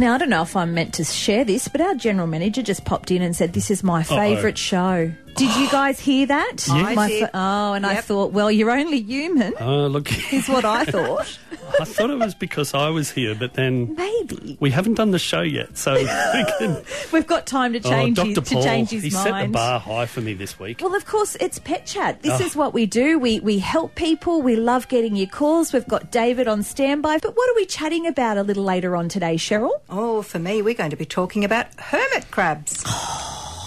Now, I don't know if I'm meant to share this, but our general manager just popped in and said, This is my favourite show. Did you guys hear that? I My did. oh, and I thought, Well, you're only human, Oh, look, is what I thought. I thought it was because I was here, but then Maybe. we haven't done the show yet, so we can. We've got time to oh, change, oh, his, Dr. to change his he mind. set the bar high for me this week. Well, of course, it's Pet Chat. This Oh. is what we do. We we help people. We love getting your calls. We've got David on standby. But what are we chatting about a little later on today, Cheryl? Oh, for me, we're going to be talking about hermit crabs.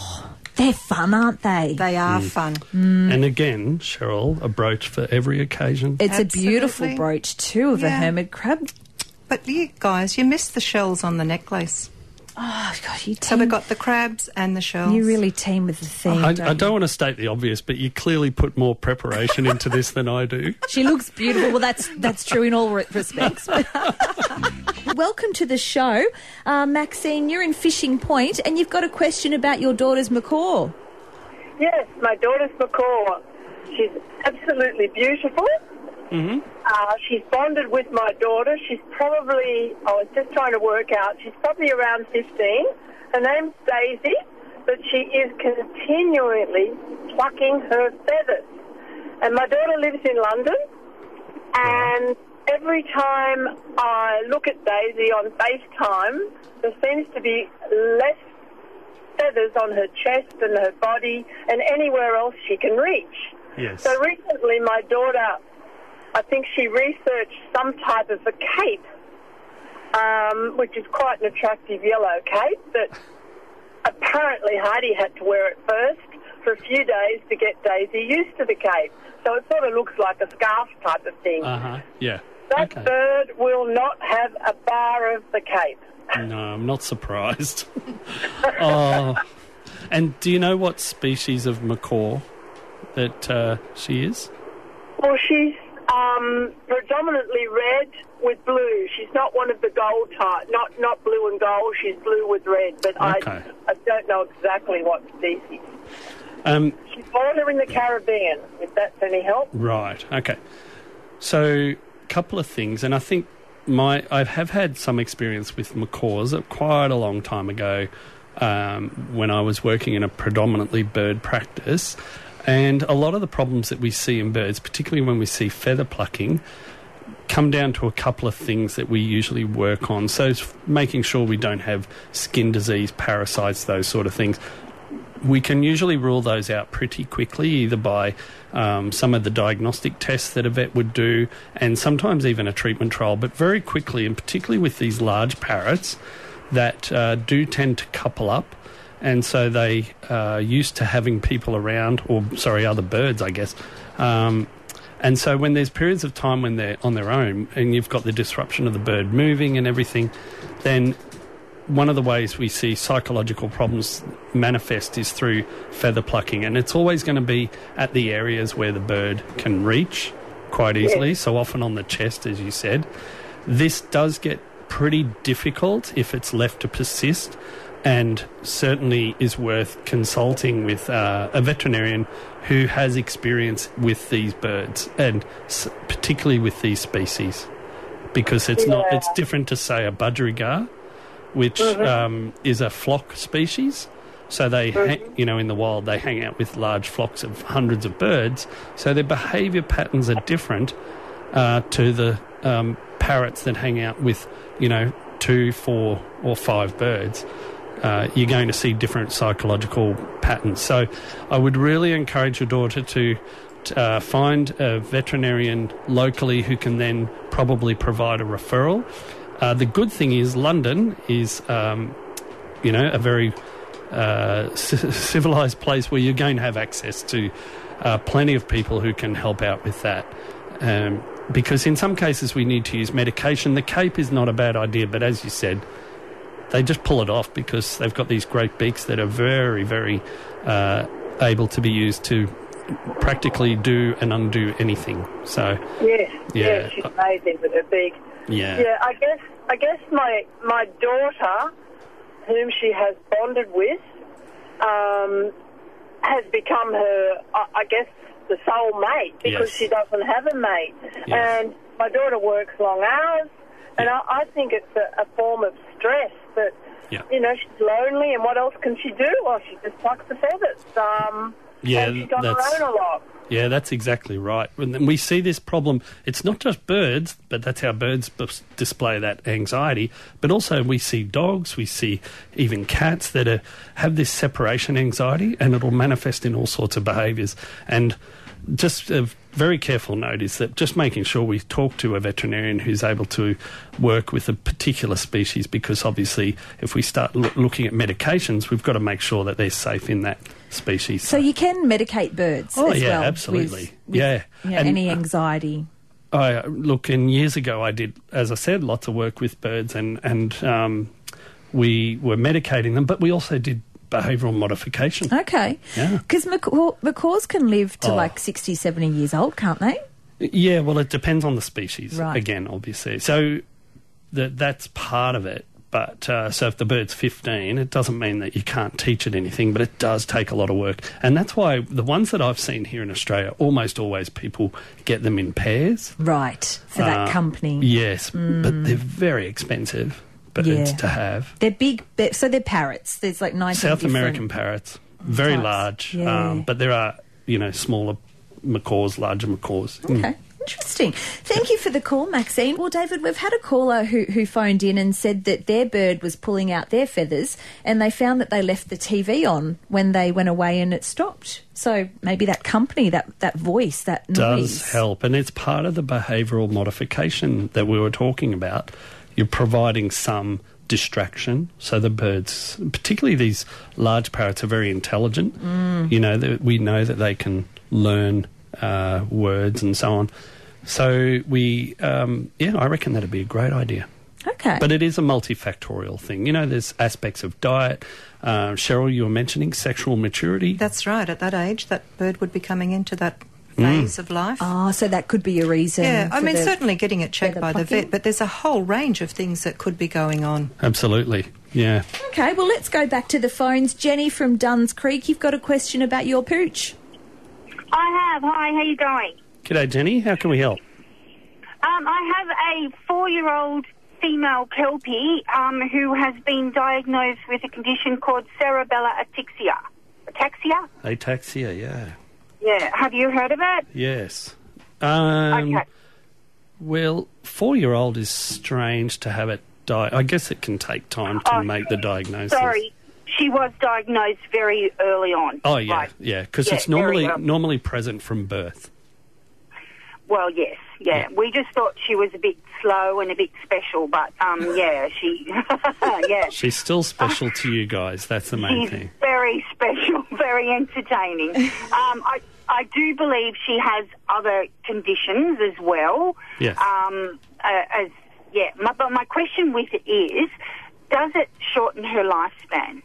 They're fun, aren't they? They are Mm. fun. And again, Cheryl, a brooch for every occasion. It's a beautiful brooch too of a hermit crab. But you guys, you missed the shells on the necklace. Oh God, you team. So we've got the crabs and the shells. you really team with the theme. I, don't I you? don't want to state the obvious, but you clearly put more preparation into this than I do. She looks beautiful. Well, that's that's true in all re- respects. Welcome to the show, uh, Maxine. You're in Fishing Point, and you've got a question about your daughter's macaw. Yes, my daughter's macaw. She's absolutely beautiful. Mm-hmm. Uh, she's bonded with my daughter. She's probably, I was just trying to work out, she's probably around 15. Her name's Daisy, but she is continually plucking her feathers. And my daughter lives in London, and every time I look at Daisy on FaceTime, there seems to be less feathers on her chest and her body and anywhere else she can reach. Yes. So recently, my daughter, I think she researched some type of a cape, um, which is quite an attractive yellow cape, but apparently Heidi had to wear it first for a few days to get Daisy used to the cape. So it sort of looks like a scarf type of thing. Uh huh. Yeah. That okay. bird will not have a bar of the cape. No, I'm not surprised. oh, and do you know what species of macaw that uh, she is? Well, she's um, predominantly red with blue. She's not one of the gold type, not not blue and gold. She's blue with red, but Okay. I I don't know exactly what species. Um, She's born her in the Caribbean. If that's any help. Right. Okay. So, couple of things, and I think my I have had some experience with macaws quite a long time ago um, when I was working in a predominantly bird practice, and a lot of the problems that we see in birds, particularly when we see feather plucking. Come down to a couple of things that we usually work on. So, making sure we don't have skin disease, parasites, those sort of things we can usually rule those out pretty quickly, either by um, some of the diagnostic tests that a vet would do, and sometimes even a treatment trial. But very quickly, and particularly with these large parrots that uh, do tend to couple up, and so they are used to having people around, or sorry, other birds, I guess. Um, and so when there's periods of time when they're on their own, and you've got the disruption of the bird moving and everything, then one of the ways we see psychological problems manifest is through feather plucking, and it's always going to be at the areas where the bird can reach quite easily, so often on the chest, as you said. This does get pretty difficult if it's left to persist, and certainly is worth consulting with uh, a veterinarian who has experience with these birds, and s- particularly with these species, because it's not it's different to say a budgerigar which um, is a flock species. So they, ha- you know, in the wild, they hang out with large flocks of hundreds of birds. So their behaviour patterns are different uh, to the um, parrots that hang out with, you know, two, four, or five birds. Uh, you're going to see different psychological patterns. So I would really encourage your daughter to uh, find a veterinarian locally who can then probably provide a referral. Uh, the good thing is London is, um, you know, a very uh, c- civilized place where you're going to have access to uh, plenty of people who can help out with that. Um, because in some cases we need to use medication. The cape is not a bad idea, but as you said, they just pull it off because they've got these great beaks that are very, very uh, able to be used to practically do and undo anything. So, Yes, Yeah. yes, she's amazing with her beak. yeah. Yeah, I guess I guess my my daughter, whom she has bonded with, um, has become her, I, I guess, the sole mate because Yes. she doesn't have a mate. Yes. And my daughter works long hours. And I, I think it's a, a form of stress that, Yeah. you know, she's lonely and what else can she do? Well, she just plucks the feathers. Um, Yeah, and she's on her that's- own a lot. Yeah, that's exactly right. And we see this problem. It's not just birds, but that's how birds b- display that anxiety. But also, we see dogs, we see even cats that are, have this separation anxiety, and it'll manifest in all sorts of behaviours. And just a very careful note is that just making sure we talk to a veterinarian who's able to work with a particular species, because obviously, if we start loo- looking at medications, we've got to make sure that they're safe in that species. So you can medicate birds Oh, as yeah, well. absolutely. with- with, Yeah. you know, And, any anxiety. I look, and years ago I did, as I said, lots of work with birds, and and um, we were medicating them, but we also did behavioural modification. Okay. Yeah. Because macaw- macaws can live to Oh. like 60, 70 years old, can't they? Yeah, well, it depends on the species. Right. Again, obviously, so that that's part of it. But uh, so if the bird's 15, it doesn't mean that you can't teach it anything, but it does take a lot of work. And that's why the ones that I've seen here in Australia, almost always people get them in pairs. Right. For that Uh, company. Yes, but they're very expensive birds Yeah. to have. They're big, so they're parrots. There's like 19 South American parrots, very types. large, Yeah. um, but there are you know smaller macaws, larger macaws. Mm. Okay. Interesting. Thank you for the call, Maxine. Well, David, we've had a caller who, who phoned in and said that their bird was pulling out their feathers and they found that they left the TV on when they went away and it stopped. So maybe that company, that, that voice, that noise. does help, and it's part of the behavioural modification that we were talking about. You're providing some distraction, so the birds, particularly these large parrots, are very intelligent. Mm. You know, that we know that they can learn uh, words and so on. So we, um, yeah, I reckon that'd be a great idea. Okay. But it is a multifactorial thing. You know, there's aspects of diet. Uh, Cheryl, you were mentioning sexual maturity. That's right. At that age, that bird would be coming into that Mm. phase of life. Ah, so that could be a reason. yeah, I mean, certainly getting it checked feather by the vet, but there's a whole range of things that could be going on. Absolutely. Yeah. Okay, well, let's go back to the phones. Jenny from Duns Creek, you've got a question about your pooch. I have. Hi, how you going? G'day, Jenny. How can we help? Um, I have a four-year-old female kelpie um, who has been diagnosed with a condition called cerebellar ataxia. Ataxia? Ataxia, yeah. Yeah. Have you heard of it? Yes. Um, okay. Well, four year old is strange to have it die. I guess it can take time to Oh, make the diagnosis. Sorry, she was diagnosed very early on. Oh, yeah, Right. yeah, because Yeah, it's normally normally present from birth. Well, yes, yeah. Yeah. We just thought she was a bit slow and a bit special, but um, yeah, she, yeah. She's still special to you guys. That's the main She's thing. very special, very entertaining. um, I, I do believe she has other conditions as well. Yes. Um, uh, as yeah, my, but my question with it is, does it shorten her lifespan?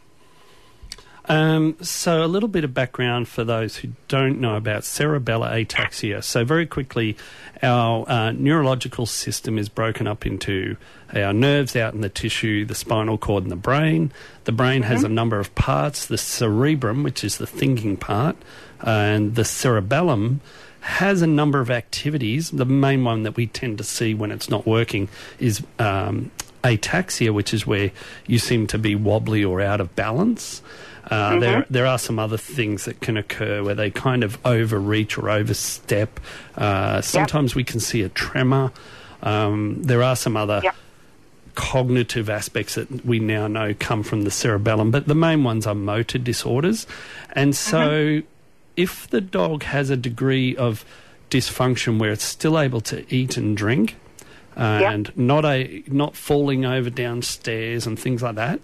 Um, so, a little bit of background for those who don't know about cerebellar ataxia. So, very quickly, our uh, neurological system is broken up into our nerves out in the tissue, the spinal cord, and the brain. The brain has a number of parts the cerebrum, which is the thinking part, and the cerebellum has a number of activities. The main one that we tend to see when it's not working is um, ataxia, which is where you seem to be wobbly or out of balance. Uh, There, there are some other things that can occur where they kind of overreach or overstep. Uh, sometimes we can see a tremor. Um, there are some other Yep. cognitive aspects that we now know come from the cerebellum, but the main ones are motor disorders. And so, if the dog has a degree of dysfunction where it's still able to eat and drink, and not a not falling over downstairs and things like that,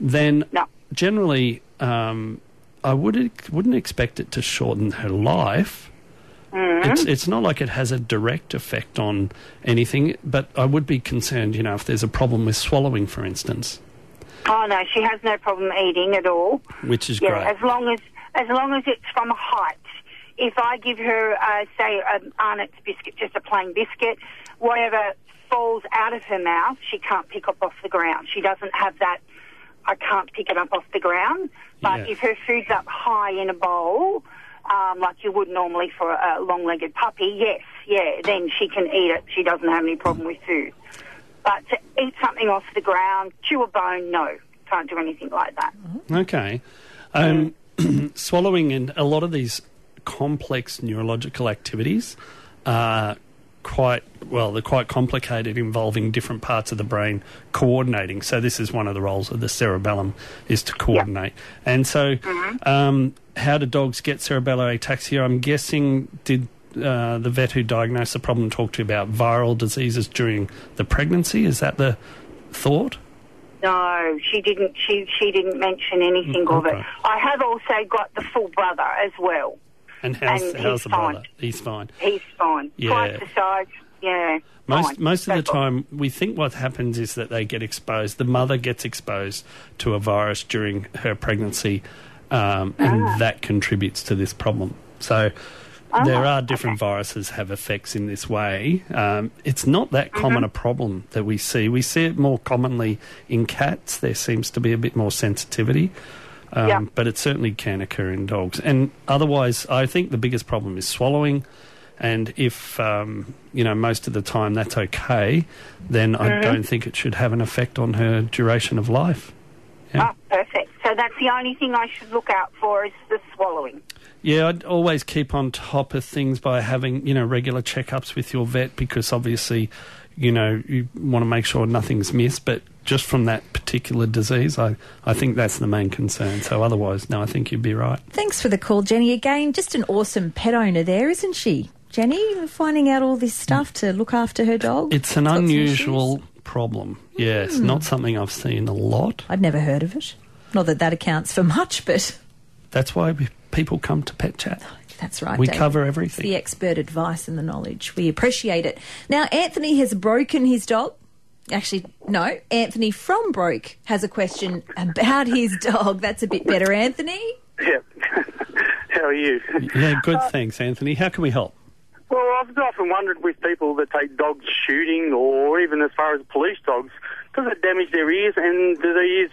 then No. generally um, I would wouldn't expect it to shorten her life. It's it's not like it has a direct effect on anything, but I would be concerned, you know, if there's a problem with swallowing, for instance, Oh no, she has no problem eating at all. which is Yeah, great. as long as as long as it's from a height. If I give her, uh, say, an Arnott's biscuit, just a plain biscuit, whatever falls out of her mouth, she can't pick up off the ground. She doesn't have that. I can't pick it up off the ground. But Yeah. if her food's up high in a bowl, um, like you would normally for a long-legged puppy, yes, yeah, then she can eat it. She doesn't have any problem with food. But to eat something off the ground, chew a bone, no, can't do anything like that. Okay. Um, swallowing and a lot of these complex neurological activities are quite well they're quite complicated involving different parts of the brain coordinating. So this is one of the roles of the cerebellum is to coordinate. And so um, how do dogs get cerebellar ataxia? I'm guessing did uh, the vet who diagnosed the problem talk to you about viral diseases during the pregnancy? Is that the thought? No, she didn't. She she didn't mention anything of it. I have also got the full brother as well. And how's, And how's the brother fine. he's fine He's fine. Yeah. Twice the size. Yeah. Most fine. most of the So time, we think what happens is that they get exposed. The mother gets exposed to a virus during her pregnancy, um, and Ah. that contributes to this problem. So. there are different viruses have effects in this way. Um, it's not that Mm-hmm. common a problem that we see. We see it more commonly in cats. There seems to be a bit more sensitivity, um, Yeah. but it certainly can occur in dogs. And otherwise, I think the biggest problem is swallowing. And if um, you know most of the time that's okay, then I Mm-hmm. don't think it should have an effect on her duration of life. Yeah. Oh, perfect. So that's the only thing I should look out for is the swallowing. Yeah, I'd always keep on top of things by having, you know, regular checkups with your vet because obviously, you know, you want to make sure nothing's missed. But just from that particular disease, I, I think that's the main concern. So otherwise, no, I think you'd be right. Thanks for the call, Jenny. Again, just an awesome pet owner there, isn't she? Jenny, finding out all this stuff to look after her dog. It's an unusual problem. Yes, hmm. not something I've seen a lot. I'd never heard of it. Not that that accounts for much, but That's why we, people come to Pet Chat. that's right. We David. cover It's everything. the expert advice and the knowledge. We appreciate it. Now, Anthony has broken his dog. Actually, no. Anthony from Broke has a question about his dog. That's a bit better, Anthony. Yeah. How are you? Yeah, good. Thanks, Anthony. How can we help? Well, I've often wondered with people that take dogs shooting or even as far as police dogs, does it damage their ears and do the ears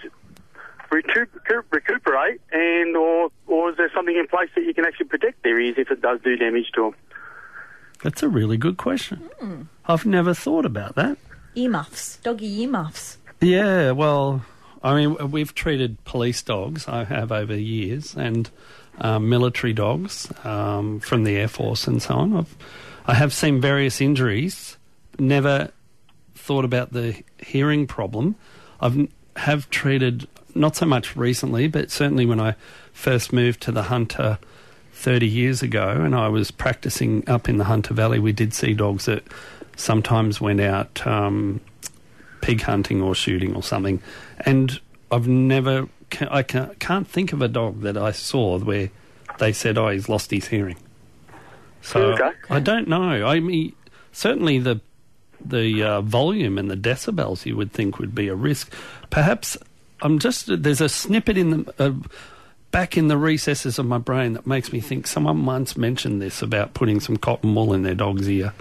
recoup, recoup, recuperate and or or is there something in place that you can actually protect their ears if it does do damage to them? That's a really good question. Hmm. I've never thought about that. Earmuffs, doggy earmuffs. Yeah, well, I mean, we've treated police dogs, I have over the years, and um, military dogs um, from the Air Force and so on. I've, I have seen various injuries, never thought about the hearing problem. I've have treated, not so much recently, but certainly when I first moved to the Hunter 30 years ago and I was practicing up in the Hunter Valley, we did see dogs that sometimes went out um, pig hunting or shooting or something. And I've never, I can't think of a dog that I saw where they said, oh, he's lost his hearing. So Okay. I don't know. I mean, certainly the the uh, volume and the decibels you would think would be a risk. Perhaps I'm just there's a snippet in the uh, back in the recesses of my brain that makes me think someone once mentioned this about putting some cotton wool in their dog's ear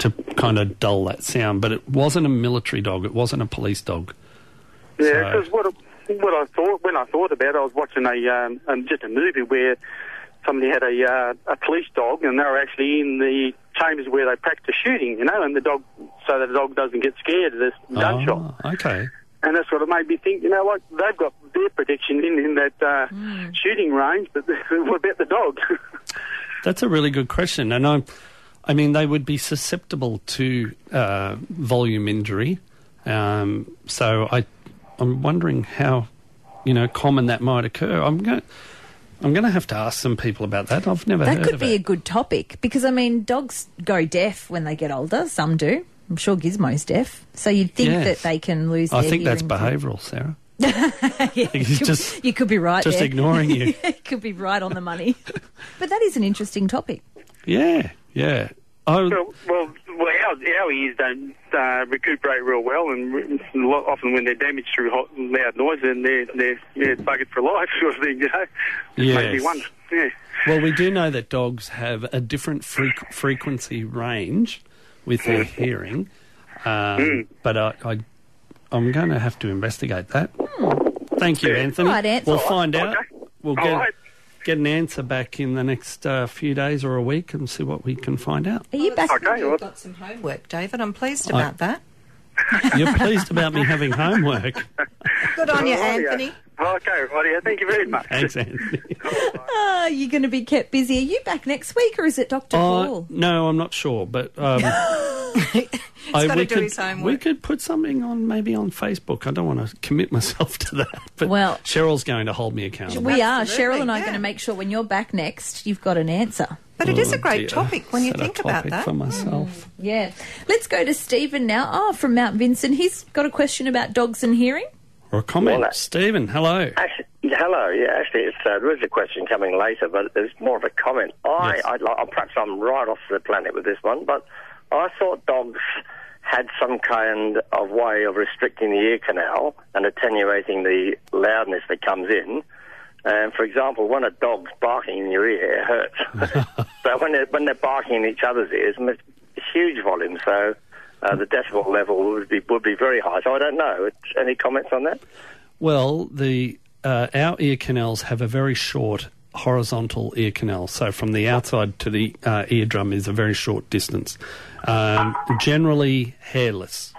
to kind of dull that sound, but it wasn't a military dog. It wasn't a police dog. Yeah, So- because what what I thought when I thought about it, I was watching a um, um, just a movie where somebody had a uh, a police dog, and they were actually in the chambers where they practice shooting, you know, and the dog so that the dog doesn't get scared of this gunshot. Oh, okay. And that's what it made me think. You know what? They've got their protection in in that uh, shooting range, but what about the dog? That's a really good question, and I, I mean, they would be susceptible to uh, volume injury. Um, so I, I'm wondering how, you know, common that might occur. I'm going, I'm going to have to ask some people about that. I've never That could be a good topic because, I mean, dogs go deaf when they get older. Some do. I'm sure Gizmo's deaf. So you'd think Yes. that they can lose I think that's behavioural, Sarah. yeah, you, just- could, you could be right just there. ignoring you. could be right on the money. but that is an interesting topic. Yeah, yeah. I, well, well, well our, our ears don't uh, recuperate real well, and re- often when they're damaged through hot, loud noise, then they're they're yeah, buggered for life, sort of thing. You know, Just makes me Yes. wonder. Yeah. Well, we do know that dogs have a different freq- frequency range with their hearing, um, but I, I, I'm going to have to investigate that. Thank you, Anthony. All right, Anthony. We'll find out. Okay. We'll All get right. Get an answer back in the next uh, few days or a week and see what we can find out. Are you back? Okay. Well, You've got some homework, David. I'm pleased I- about that. You're pleased about me having homework. Good on you, Oh, yeah. Anthony. Okay, rightio. Thank you very much. Thanks, Anthony. Ah, you're going to be kept busy. Are you back next week, or is it Dr. Uh, Paul? no, I'm not sure, but um, I, we do could his homework. we could put something on maybe on Facebook. I don't want to commit myself to that, but Well- Cheryl's going to hold me accountable. We are. Absolutely, Cheryl and I are yeah. going to make sure when you're back next, you've got an answer. But it is Oh, a great dear. topic when you Set a think about that. for myself. Yeah. Let's go to Stephen now. Oh, from Mount Vincent. He's got a question about dogs and hearing. Or a comment. Well, Stephen, hello. Actually, hello. Yeah, actually, it's, uh, there is a question coming later, but it's more of a comment. I, Yes. I, I, perhaps I'm right off the planet with this one, but I thought dogs had some kind of way of restricting the ear canal and attenuating the loudness that comes in. And for example, when a dog's barking in your ear, it hurts. but when they're, when they're barking in each other's ears, it's huge volume. So uh, the decibel level would be would be very high. So I don't know. Any comments on that? Well, the uh, our ear canals have a very short horizontal ear canal. So from the outside to the uh, eardrum is a very short distance. Um, generally hairless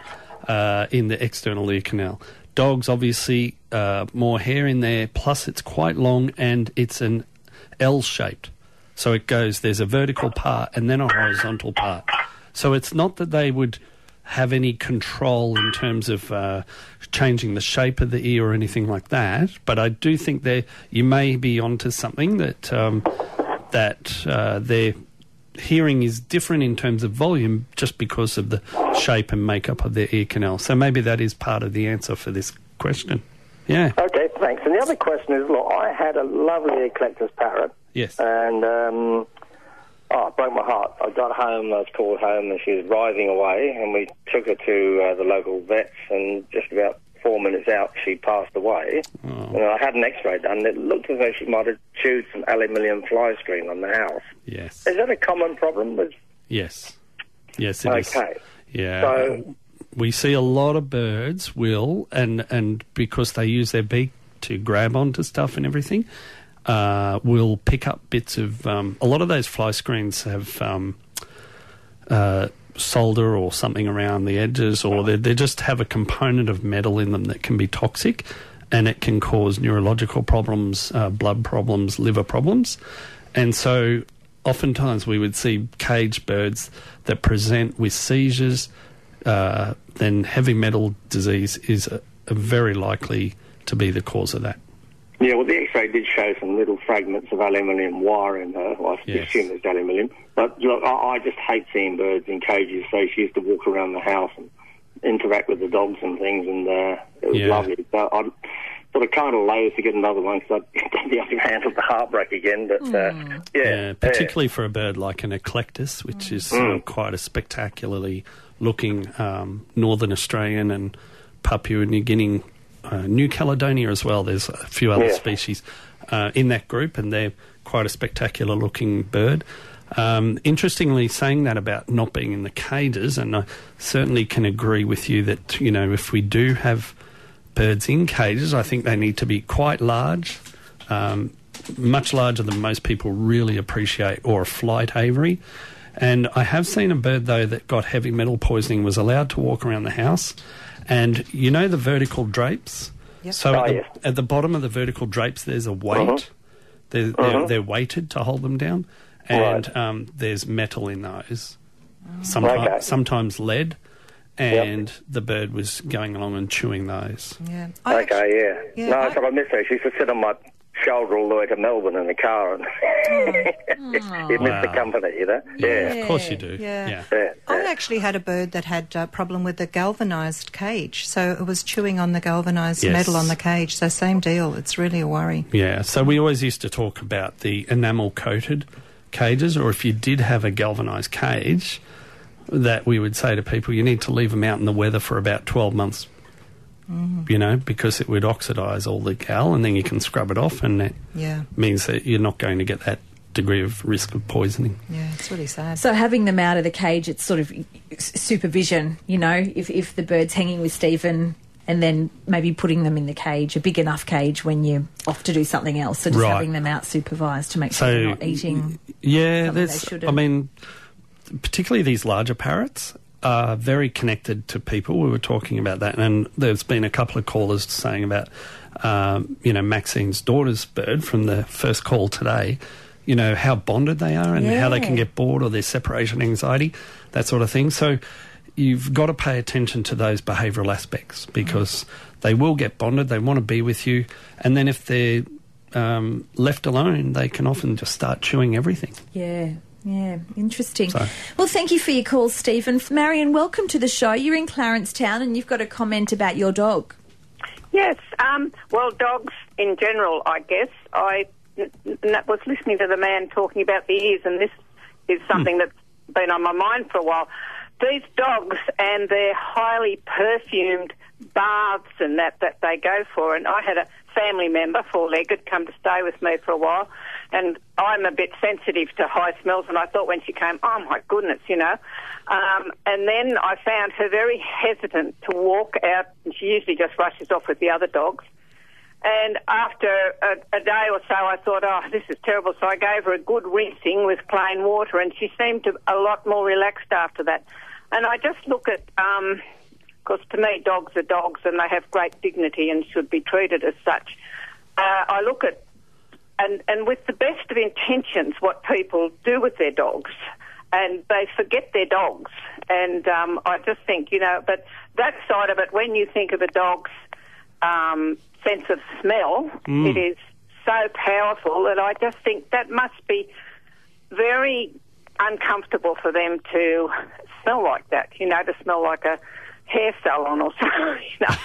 uh, in the external ear canal. Dogs, obviously, uh, more hair in there. Plus, it's quite long and it's an L shaped. So it goes. There's a vertical part and then a horizontal part. So it's not that they would have any control in terms of uh, changing the shape of the ear or anything like that. But I do think there you may be onto something that um, that uh, their hearing is different in terms of volume just because of the shape and makeup of their ear canal. So maybe that is part of the answer for this question. Yeah. Okay, thanks. And the other question is, look, I had a lovely eclectus parrot, Yes. and um, oh, it broke my heart. I got home, I was called home, and she was writhing away, and we took her to uh, the local vets, and just about four minutes out, she passed away. And I had an X-ray done. and It looked as though she might have chewed some aluminium fly screen on the house. Yes. Is that a common problem? With Yes. Yes, it is. okay, Yeah. So- we see a lot of birds will and and because they use their beak to grab onto stuff and everything, uh, will pick up bits of um, a lot of those fly screens have um, uh, solder or something around the edges, or they, they just have a component of metal in them that can be toxic, and it can cause neurological problems, uh, blood problems, liver problems, and so oftentimes we would see caged birds that present with seizures. Uh, then heavy metal disease is uh very likely to be the cause of that. Yeah, well, the X-ray did show some little fragments of aluminium wire in her. Well, I Yes. assume it's aluminium. But look, I, I just hate seeing birds in cages. So she used to walk around the house and interact with the dogs and things, and uh, it was Yeah. lovely. So I'm sort of kind of loath to get another one because I don't think I can handle the heartbreak again. But uh, yeah, Yeah, particularly for a bird like an eclectus, which is uh, quite a spectacularly looking um, northern Australian and Papua New Guinea, uh, New Caledonia as well. There's a few other Yeah. species uh, in that group, and they're quite a spectacular looking bird. Um, interestingly, saying that about not being in the cages, and I certainly can agree with you that you know if we do have birds in cages, I think they need to be quite large, um, much larger than most people really appreciate, or a flight aviary. And I have seen a bird though that got heavy metal poisoning was allowed to walk around the house, and you know the vertical drapes. Yep. So Oh, at, the, yes. at the bottom of the vertical drapes, there's a weight. Uh-huh. They're, they're, they're weighted to hold them down, and Right. um, there's metal in those. Sometimes, Okay. sometimes lead, and the bird was going along and chewing those. Yeah. I Okay, actu- yeah. yeah, no, I- so I missed her. She used to sit on my shoulder all the way to Melbourne in the car, and you miss the company, you know. Yeah, Of course you do. Yeah. yeah. yeah. I actually had a bird that had a problem with the galvanised cage, so it was chewing on the galvanised Yes. metal on the cage. So same deal. It's really a worry. Yeah, so we always used to talk about the enamel coated cages, or if you did have a galvanised cage, that we would say to people, you need to leave them out in the weather for about 12 months, you know, because it would oxidise all the gal and then you can scrub it off, and that Yeah, means that you're not going to get that degree of risk of poisoning. yeah, it's really sad. So having them out of the cage, it's sort of supervision, you know, if, if the bird's hanging with Stephen and then maybe putting them in the cage, a big enough cage when you're off to do something else. So just Right. having them out supervised to make sure they're not eating. Yeah, something there's. they I mean, particularly these larger parrots. Are very connected to people. We were talking about that, and there's been a couple of callers saying about, um, you know, Maxine's daughter's bird from the first call today. You know how bonded they are, and how they can get bored or their separation anxiety, that sort of thing. So you've got to pay attention to those behavioural aspects because they will get bonded. They want to be with you, and then if they're um, left alone, they can often just start chewing everything. Yeah. Yeah, interesting. So- Well, thank you for your call, Stephen. Marion, welcome to the show. You're in Clarence Town and you've got a comment about your dog. Yes, um, well, dogs in general, I guess. I n- n- was listening to the man talking about the ears, and this is something that's been on my mind for a while. These dogs and their highly perfumed baths and that that they go for, and I had a family member, four-legged, come to stay with me for a while, and I'm a bit sensitive to high smells, and I thought when she came, oh my goodness, you know. Um, and then I found her very hesitant to walk out, and she usually just rushes off with the other dogs. And after a, a day or so, I thought, oh, this is terrible. So I gave her a good rinsing with plain water, and she seemed to, a lot more relaxed after that. And I just look at, because to me, dogs are dogs, and they have great dignity and should be treated as such. Uh, I look at, and, and with the best of intentions, what people do with their dogs, and they forget their dogs. And um, I just think, you know, but that side of it, when you think of a dog's um, sense of smell, it is so powerful that I just think that must be very uncomfortable for them to smell like that. You know, to smell like a hair salon or something. You know,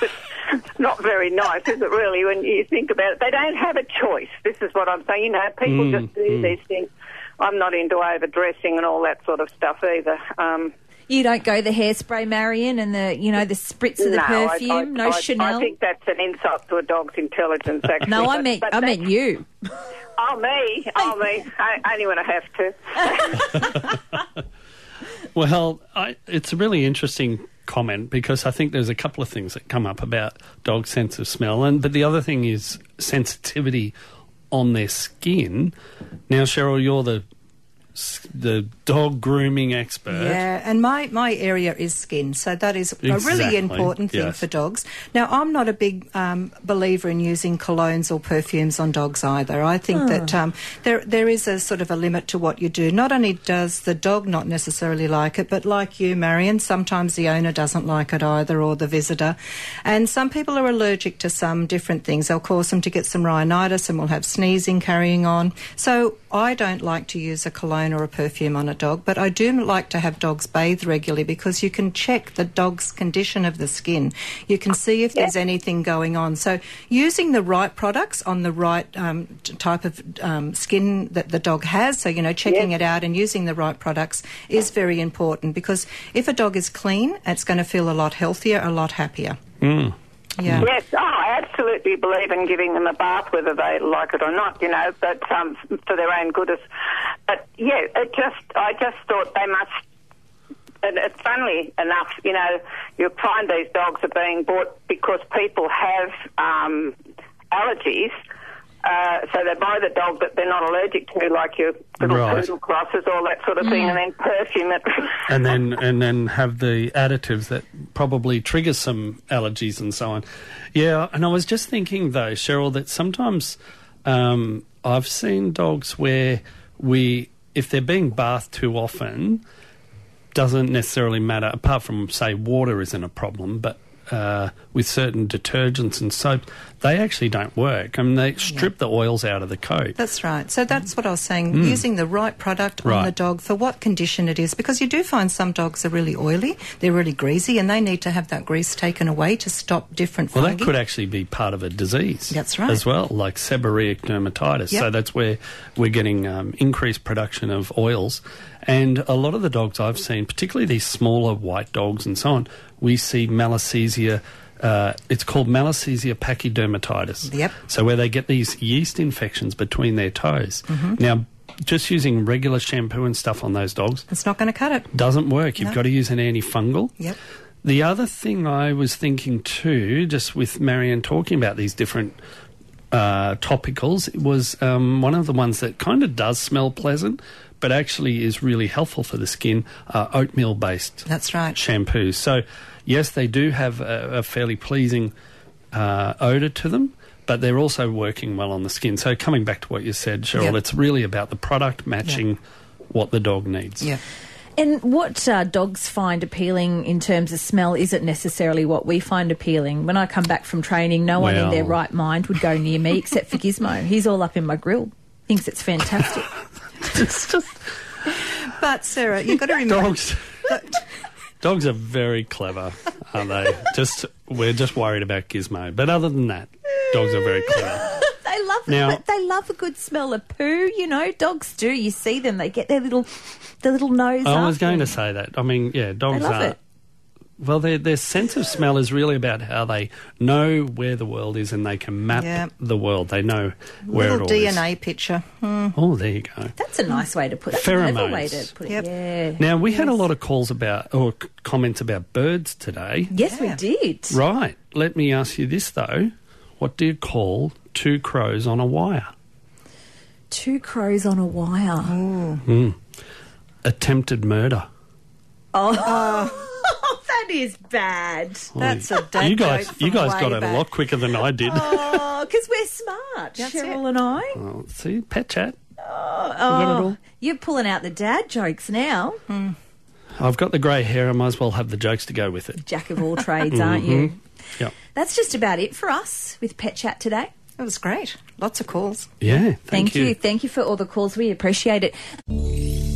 it's not very nice, is it? Really, when you think about it, they don't have a choice. This is what I'm saying. You know, people just do these things. I'm not into overdressing and all that sort of stuff either. Um, You don't go the hairspray, Marion, and the you know the spritz of the no, perfume. I, no I, Chanel. I think that's an insult to a dog's intelligence. Actually, no, I But- meant but I that's- meant you. Oh me, oh me. I, only when I have to. Well, I, it's really interesting comment because I think there's a couple of things that come up about dog sense of smell, and but the other thing is sensitivity on their skin. Now, Cheryl, you're the the dog grooming expert. Yeah, and my, my area is skin, so that is a really important thing yes. for dogs. Now, I'm not a big um, believer in using colognes or perfumes on dogs either. I think that um, there there is a sort of a limit to what you do. Not only does the dog not necessarily like it, but like you, Marion, sometimes the owner doesn't like it either, or the visitor. And some people are allergic to some different things. They'll cause them to get some rhinitis and will have sneezing carrying on. So I don't like to use a cologne or a perfume on a dog, but I do like to have dogs bathe regularly because you can check the dog's condition of the skin. You can see if there's anything going on. So using the right products on the right um, type of um, skin that the dog has, so you know checking it out and using the right products is very important because if a dog is clean, it's going to feel a lot healthier, a lot happier. Yeah. Yes, oh, I absolutely believe in giving them a bath, whether they like it or not, you know, but um, for their own good. But yeah, it just, I just thought they must. And it's funnily enough, you know, you find these dogs are being bought because people have um, allergies. Uh, so they buy the dog that they're not allergic to, like your little Right. poodle crosses, all that sort of thing, and then perfume it. and then and then have the additives that probably trigger some allergies and so on. Yeah, and I was just thinking though, Cheryl, that sometimes um, I've seen dogs where we, if they're being bathed too often, doesn't necessarily matter. Apart from say water isn't a problem, but uh, with certain detergents and soaps, they actually don't work. I mean, they strip the oils out of the coat. That's right. So that's what I was saying. Using the right product on Mm. The dog for what condition it is, because you do find some dogs are really oily, they're really greasy, and they need to have that grease taken away to stop different Well, fungi. that could actually be part of a disease. That's right. As well, like seborrheic dermatitis. Yep. So that's where we're getting um, increased production of oils. And a lot of the dogs I've seen, particularly these smaller white dogs and so on, we see malassezia. Uh, it's called malassezia pachydermatis. Yep. So where they get these yeast infections between their toes. Mm-hmm. Now, just using regular shampoo and stuff on those dogs it's not going to cut it. doesn't work. You've No. got to use an antifungal. Yep. The other thing I was thinking too, just with Marianne talking about these different uh, topicals was um, one of the ones that kind of does smell pleasant, but actually is really helpful for the skin. Uh, oatmeal based That's right. shampoos. So, yes, they do have a, a fairly pleasing uh, odour to them, but they're also working well on the skin. So, coming back to what you said, Cheryl, Yep. it's really about the product matching what the dog needs. Yeah. And what uh, dogs find appealing in terms of smell isn't necessarily what we find appealing. When I come back from training, no one in their right mind would go near me except for Gizmo. He's all up in my grill. Thinks it's fantastic. It's just But Sarah, you've got to remember. dogs. Dogs are very clever, aren't they? just we're just worried about Gizmo, but other than that, dogs are very clever. they love Now- They love a good smell of poo. You know, dogs do. You see them; they get their little, their little nose. I was going to say that. I mean, yeah, dogs are. it. Well, their their sense of smell is really about how they know where the world is and they can map Yeah. the world. They know where Little it all is. DNA picture. Hmm. Oh, there you go. That's a nice way to put it. That's a clever way to put it. Yep. Yeah. Now we had a lot of calls about or comments about birds today. yes, we did. Right. Let me ask you this though: What do you call two crows on a wire? Two crows on a wire. Hmm. Attempted murder. Oh, that is bad. That's a dad you guys, joke you guys way got it a lot quicker than I did. Oh, because we're smart, That's Cheryl it. and I. Oh, see, pet chat. Oh, got it oh, all. you're pulling out the dad jokes now. Hmm. I've got the grey hair. I might as well have the jokes to go with it. Jack of all trades, aren't you? Mm-hmm. Yep. That's just about it for us with Pet Chat today. It was great. Lots of calls. Yeah. Thank, Thank, you. Thank you for all the calls. We appreciate it.